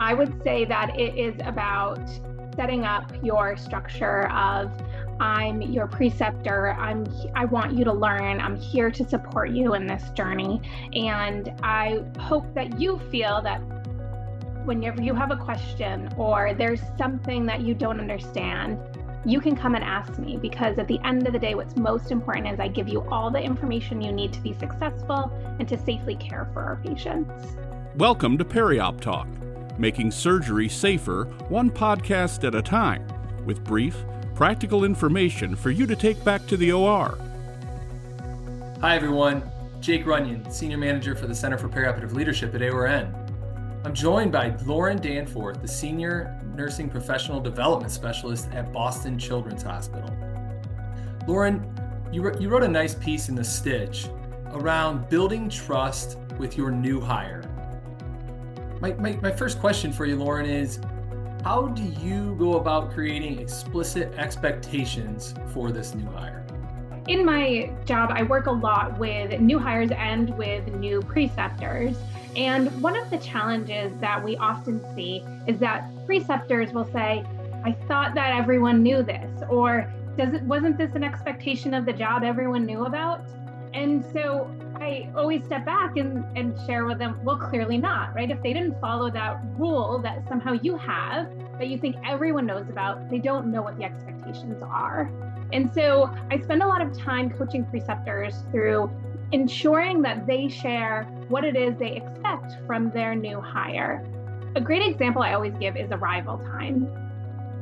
I would say that it is about setting up your structure of I'm your preceptor. I'm I want you to learn. I'm here to support you in this journey. And I hope that you feel that whenever you have a question or there's something that you don't understand, you can come and ask me because at the end of the day, what's most important is I give you all the information you need to be successful and to safely care for our patients. Welcome to Periop Talk, making surgery safer, one podcast at a time, with brief, practical information for you to take back to the OR. Hi, everyone. Jake Runyon, Senior Manager for the Center for Perioperative Leadership at AORN. I'm joined by Lauren Danforth, the Senior Nursing Professional Development Specialist at Boston Children's Hospital. Lauren, you, you wrote a nice piece in The Stitch around building trust with your new hire. My, my, my first question for you, Lauren, is how do you go about creating explicit expectations for this new hire? In my job, I work a lot with new hires and with new preceptors. And one of the challenges that we often see is that preceptors will say, I thought that everyone knew this, or does it wasn't this an expectation of the job everyone knew about? And so I always step back and, and share with them, well, clearly not, right? If they didn't follow that rule that somehow you have, that you think everyone knows about, they don't know what the expectations are. And so I spend a lot of time coaching preceptors through ensuring that they share what it is they expect from their new hire. A great example I always give is arrival time.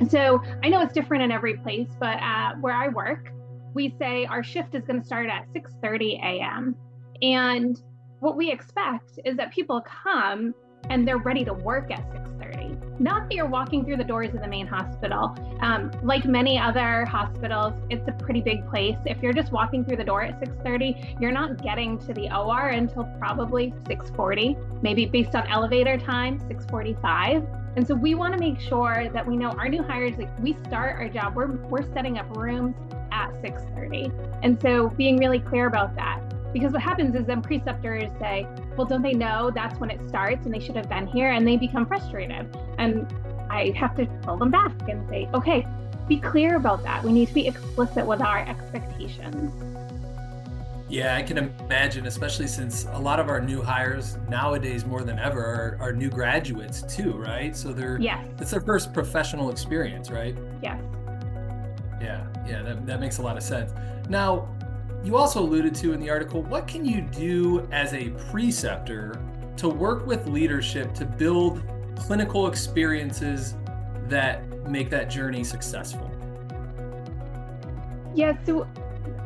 So I know it's different in every place, but uh, where I work, we say our shift is going to start at 6:30 a.m. And what we expect is that people come and they're ready to work at 6.30 not that you're walking through the doors of the main hospital. Um, like many other hospitals it's a pretty big place. If you're just walking through the door at 6.30 you're not getting to the or until probably 6.40 maybe based on elevator time 6.45 and so we want to make sure that we know our new hires like we start our job we're, we're setting up rooms at 6.30 and so being really clear about that because what happens is then preceptors say, well, don't they know that's when it starts and they should have been here? And they become frustrated. And I have to pull them back and say, okay, be clear about that. We need to be explicit with our expectations. Yeah, I can imagine, especially since a lot of our new hires nowadays, more than ever, are, are new graduates too, right? So they're yes. it's their first professional experience, right? Yes. Yeah, yeah, that, that makes a lot of sense. Now, you also alluded to in the article what can you do as a preceptor to work with leadership to build clinical experiences that make that journey successful? Yeah, so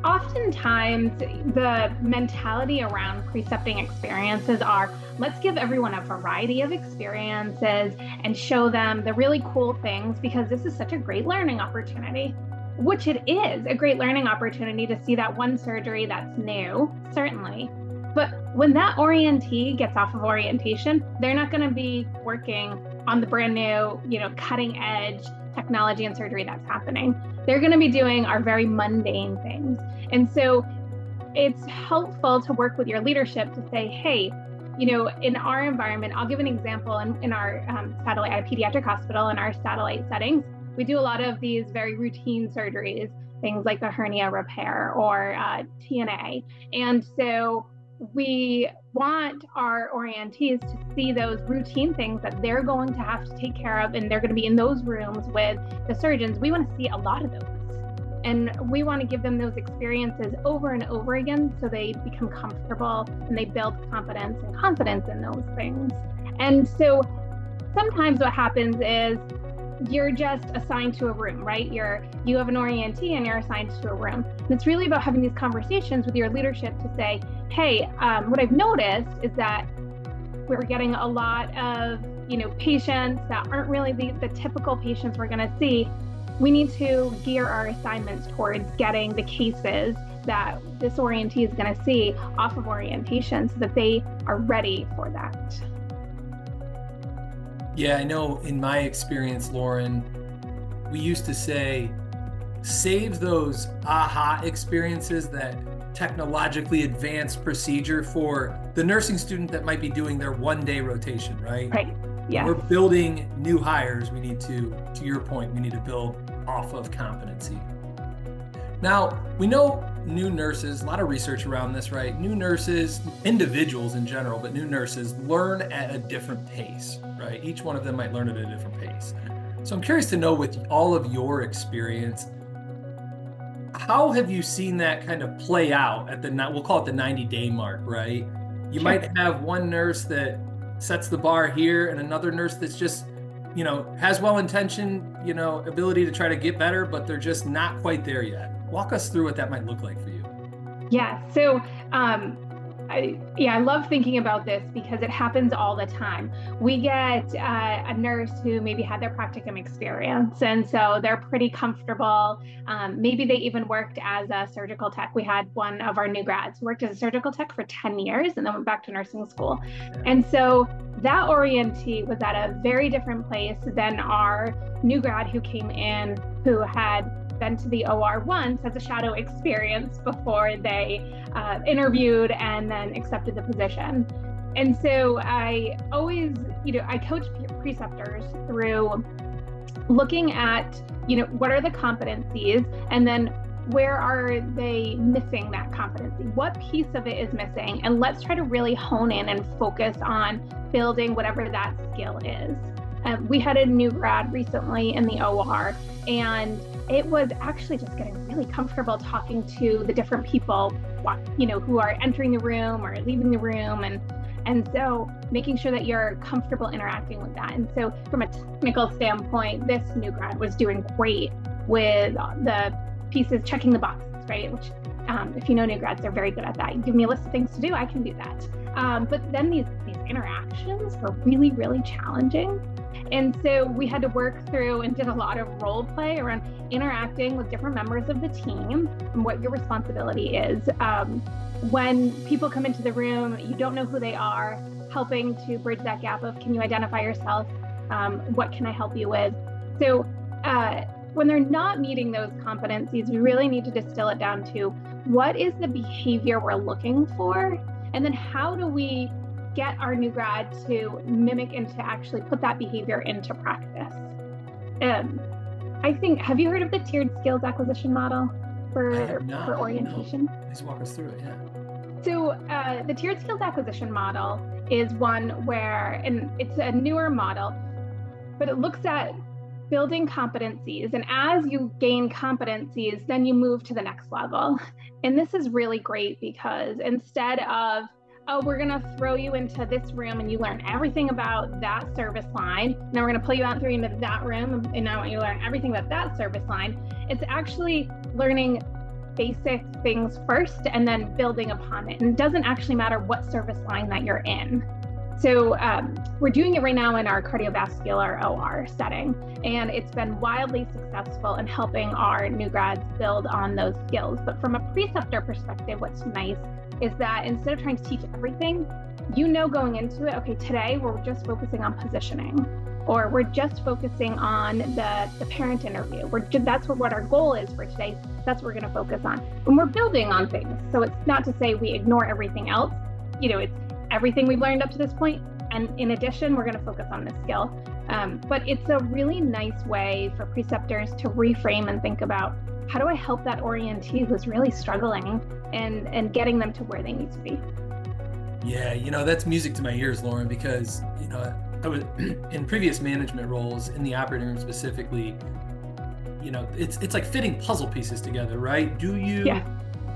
oftentimes the mentality around precepting experiences are let's give everyone a variety of experiences and show them the really cool things because this is such a great learning opportunity which it is a great learning opportunity to see that one surgery that's new, certainly. But when that orientee gets off of orientation, they're not going to be working on the brand new, you know, cutting edge technology and surgery that's happening. They're going to be doing our very mundane things. And so it's helpful to work with your leadership to say, hey, you know, in our environment, I'll give an example in, in our um, satellite, at a pediatric hospital, in our satellite settings we do a lot of these very routine surgeries, things like the hernia repair or uh, T&A. And so we want our orientees to see those routine things that they're going to have to take care of and they're going to be in those rooms with the surgeons. We want to see a lot of those. And we want to give them those experiences over and over again so they become comfortable and they build confidence and confidence in those things. And so sometimes what happens is you're just assigned to a room, right? You're you have an orientee and you're assigned to a room. And it's really about having these conversations with your leadership to say, hey, um, what I've noticed is that we're getting a lot of you know patients that aren't really the, the typical patients we're going to see. We need to gear our assignments towards getting the cases that this orientee is going to see off of orientation so that they are ready for that. Yeah, I know in my experience, Lauren, we used to say, save those aha experiences, that technologically advanced procedure for the nursing student that might be doing their one day rotation, right? Right. Yeah. We're building new hires. We need to, to your point, we need to build off of competency. Now, we know new nurses, a lot of research around this, right? New nurses, individuals in general, but new nurses learn at a different pace, right? Each one of them might learn at a different pace. So I'm curious to know with all of your experience, how have you seen that kind of play out at the we'll call it the 90 day mark, right? You sure. might have one nurse that sets the bar here and another nurse that's just you know has well intentioned you know ability to try to get better but they're just not quite there yet walk us through what that might look like for you yeah so um I, yeah, I love thinking about this because it happens all the time. We get uh, a nurse who maybe had their practicum experience, and so they're pretty comfortable. Um, maybe they even worked as a surgical tech. We had one of our new grads worked as a surgical tech for 10 years and then went back to nursing school. And so that orientee was at a very different place than our new grad who came in who had been to the OR once as a shadow experience before they uh, interviewed and then accepted the position. And so I always, you know, I coach preceptors through looking at, you know, what are the competencies and then where are they missing that competency? What piece of it is missing? And let's try to really hone in and focus on building whatever that skill is. Um, we had a new grad recently in the OR, and it was actually just getting really comfortable talking to the different people, you know, who are entering the room or leaving the room, and and so making sure that you're comfortable interacting with that. And so, from a technical standpoint, this new grad was doing great with the pieces, checking the boxes, right? Which, um, if you know new grads, they're very good at that. Give me a list of things to do, I can do that. Um, but then these these interactions were really, really challenging. And so we had to work through and did a lot of role play around interacting with different members of the team and what your responsibility is. Um, when people come into the room, you don't know who they are, helping to bridge that gap of can you identify yourself? Um, what can I help you with? So uh, when they're not meeting those competencies, we really need to distill it down to what is the behavior we're looking for? And then how do we get our new grad to mimic and to actually put that behavior into practice. Um, I think, have you heard of the tiered skills acquisition model for, for orientation? No. Please walk us through it, yeah. So, uh, the tiered skills acquisition model is one where, and it's a newer model, but it looks at building competencies. And as you gain competencies, then you move to the next level. And this is really great because instead of oh, we're going to throw you into this room and you learn everything about that service line. Now we're going to pull you out through into that room and now you to learn everything about that service line. It's actually learning basic things first and then building upon it. And it doesn't actually matter what service line that you're in. So um, we're doing it right now in our cardiovascular OR setting, and it's been wildly successful in helping our new grads build on those skills. But from a preceptor perspective, what's nice is that instead of trying to teach everything, you know going into it, okay, today we're just focusing on positioning or we're just focusing on the, the parent interview. We're just, that's what, what our goal is for today. That's what we're going to focus on. And we're building on things. So it's not to say we ignore everything else. You know, it's everything we've learned up to this point. And in addition, we're going to focus on this skill. Um, but it's a really nice way for preceptors to reframe and think about how do I help that orientee who's really struggling and and getting them to where they need to be. Yeah, you know that's music to my ears, Lauren, because you know I was in previous management roles in the operating room specifically. You know, it's it's like fitting puzzle pieces together, right? Do you yeah.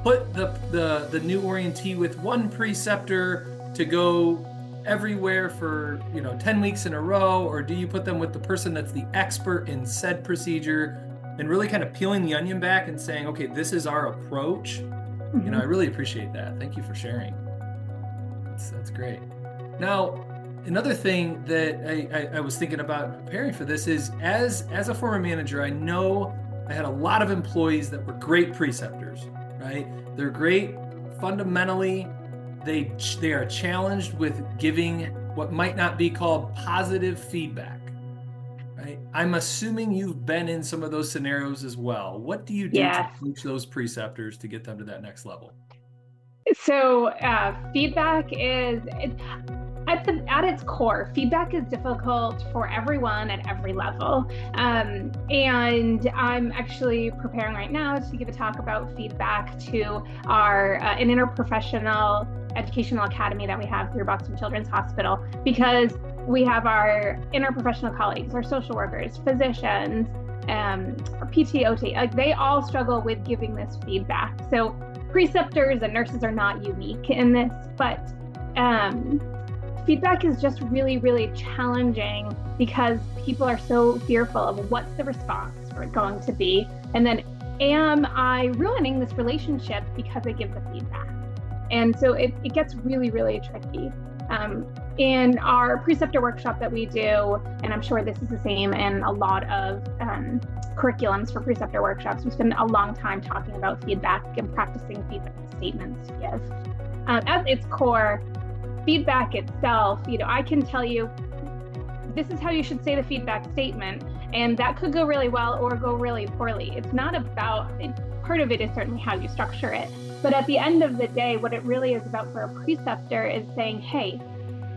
put the the the new orientee with one preceptor to go everywhere for you know 10 weeks in a row or do you put them with the person that's the expert in said procedure and really kind of peeling the onion back and saying okay this is our approach Mm-hmm. You know, I mm-hmm. really appreciate that. Thank you for sharing. That's, that's great. Now, another thing that I, I, I, was thinking about preparing for this is as as a former manager, I know I had a lot of employees that were great preceptors, right? They're great fundamentally. They they are challenged with giving what might not be called positive feedback. Right? I'm assuming you've been in some of those scenarios as well. What do you do to teach those preceptors to get them to that next level? So, uh, feedback is, it, at the at its core, feedback is difficult for everyone at every level. Um, and I'm actually preparing right now to give a talk about feedback to our uh, an interprofessional educational academy that we have through Boston Children's Hospital because we have our interprofessional colleagues, our social workers, physicians, um, our PT, OT, like they all struggle with giving this feedback. So preceptors and nurses are not unique in this, but um, feedback is just really, really challenging because people are so fearful of what's the response going to be. And then, am I ruining this relationship because I give the feedback? And so it, it gets really, really tricky. Um, in our preceptor workshop that we do, and I'm sure this is the same in a lot of um, curriculums for preceptor workshops, we spend a long time talking about feedback and practicing feedback statements to give. Um, at its core, feedback itself, you know, I can tell you this is how you should say the feedback statement, and that could go really well or go really poorly. It's not about, it, part of it is certainly how you structure it. But at the end of the day, what it really is about for a preceptor is saying, hey,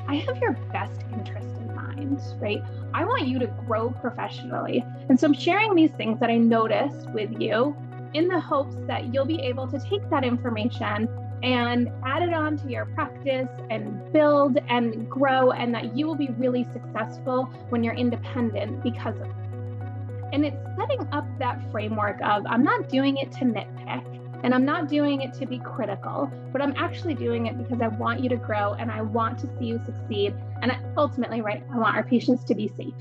I have your best interest in mind, right? I want you to grow professionally. And so I'm sharing these things that I noticed with you in the hopes that you'll be able to take that information and add it on to your practice and build and grow, and that you will be really successful when you're independent because of it. And it's setting up that framework of I'm not doing it to nitpick and I'm not doing it to be critical, but I'm actually doing it because I want you to grow and I want to see you succeed. And ultimately, right, I want our patients to be safe.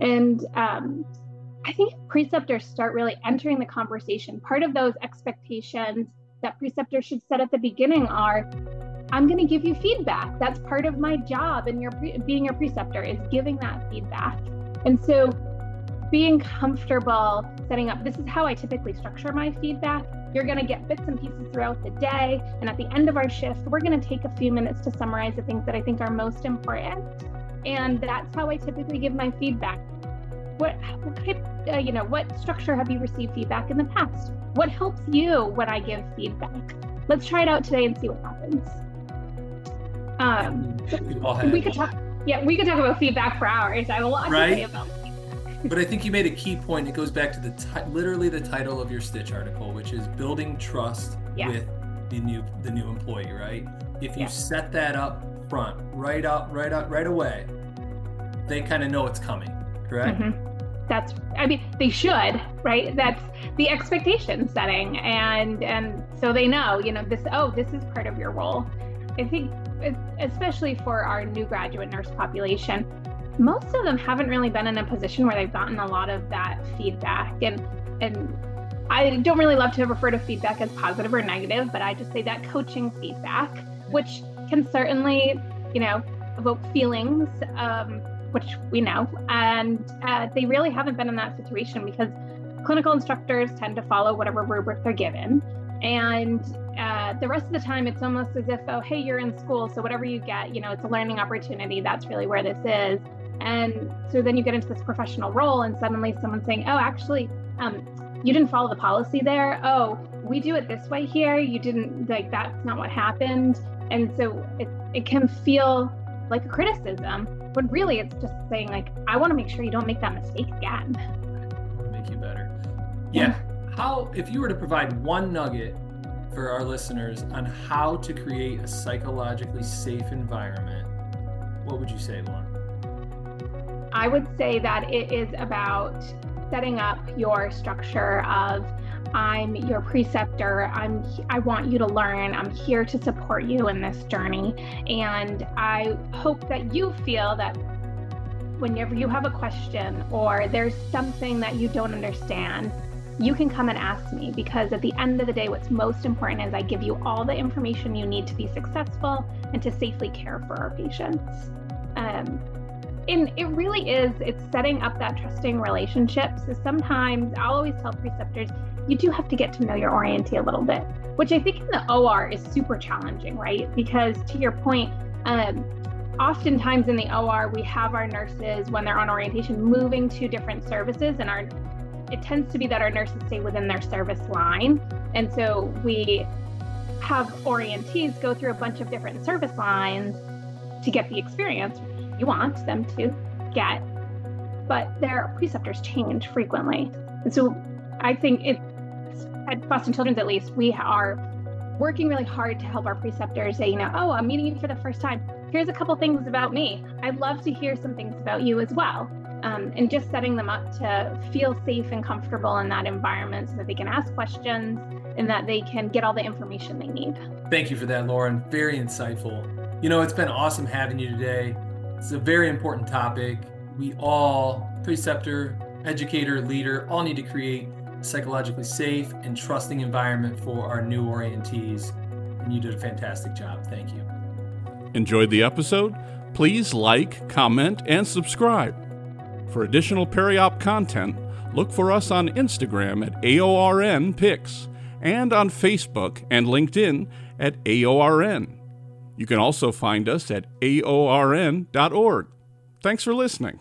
And um, I think preceptors start really entering the conversation. Part of those expectations that preceptors should set at the beginning are I'm going to give you feedback. That's part of my job and your being your preceptor is giving that feedback. And so being comfortable setting up this is how I typically structure my feedback. You're going to get bits and pieces throughout the day. And at the end of our shift, we're going to take a few minutes to summarize the things that I think are most important. And that's how I typically give my feedback. What, what type, uh, you know, what structure have you received feedback in the past? What helps you when I give feedback? Let's try it out today and see what happens. Um, we could talk. Yeah, we could talk about feedback for hours. I have a lot right? to say about but I think you made a key point. It goes back to the t- literally the title of your Stitch article, which is building trust yeah. with the new the new employee. Right? If you yeah. set that up front, right up, right up, right away, they kind of know it's coming. Correct. Mm-hmm. That's. I mean, they should. Right. That's the expectation setting, and and so they know. You know, this. Oh, this is part of your role. I think, especially for our new graduate nurse population, most of them haven't really been in a position where they've gotten a lot of that feedback and and I don't really love to refer to feedback as positive or negative, but I just say that coaching feedback, which can certainly, you know, evoke feelings, um, which we know, and uh, they really haven't been in that situation because clinical instructors tend to follow whatever rubric they're given, and uh, the rest of the time it's almost as if, oh, hey, you're in school, so whatever you get, you know, it's a learning opportunity. That's really where this is. And so then you get into this professional role, and suddenly someone's saying, Oh, actually, um, you didn't follow the policy there. Oh, we do it this way here. You didn't, like, that's not what happened. And so it, it can feel like a criticism, but really it's just saying, like, I want to make sure you don't make that mistake again. Make you better. Yeah. How, if you were to provide one nugget for our listeners on how to create a psychologically safe environment, what would you say, Lauren? I would say that it is about setting up your structure of I'm your preceptor. I'm I want you to learn. I'm here to support you in this journey. And I hope that you feel that whenever you have a question or there's something that you don't understand, you can come and ask me because at the end of the day, what's most important is I give you all the information you need to be successful and to safely care for our patients. Um, and it really is it's setting up that trusting relationship. So sometimes i'll always tell preceptors you do have to get to know your orientee a little bit which i think in the or is super challenging right? Because to your point um, oftentimes in the or we have our nurses when they're on orientation moving to different services and our it tends to be that our nurses stay within their service line. And so we have orientees go through a bunch of different service lines to get the experience you want them to get. But their preceptors change frequently. And so I think it, at Boston Children's, at least, we are working really hard to help our preceptors say, you know, oh, I'm meeting you for the first time. Here's a couple things about me. I'd love to hear some things about you as well. Um, and just setting them up to feel safe and comfortable in that environment so that they can ask questions and that they can get all the information they need. Thank you for that, Lauren. Very insightful. You know, it's been awesome having you today. It's a very important topic. We all, preceptor, educator, leader, all need to create a psychologically safe and trusting environment for our new orientees. And you did a fantastic job. Thank you. Enjoyed the episode? Please like, comment, and subscribe. For additional Periop content, look for us on Instagram at AORN and on Facebook and LinkedIn at AORN. You can also find us at aorn.org. Thanks for listening.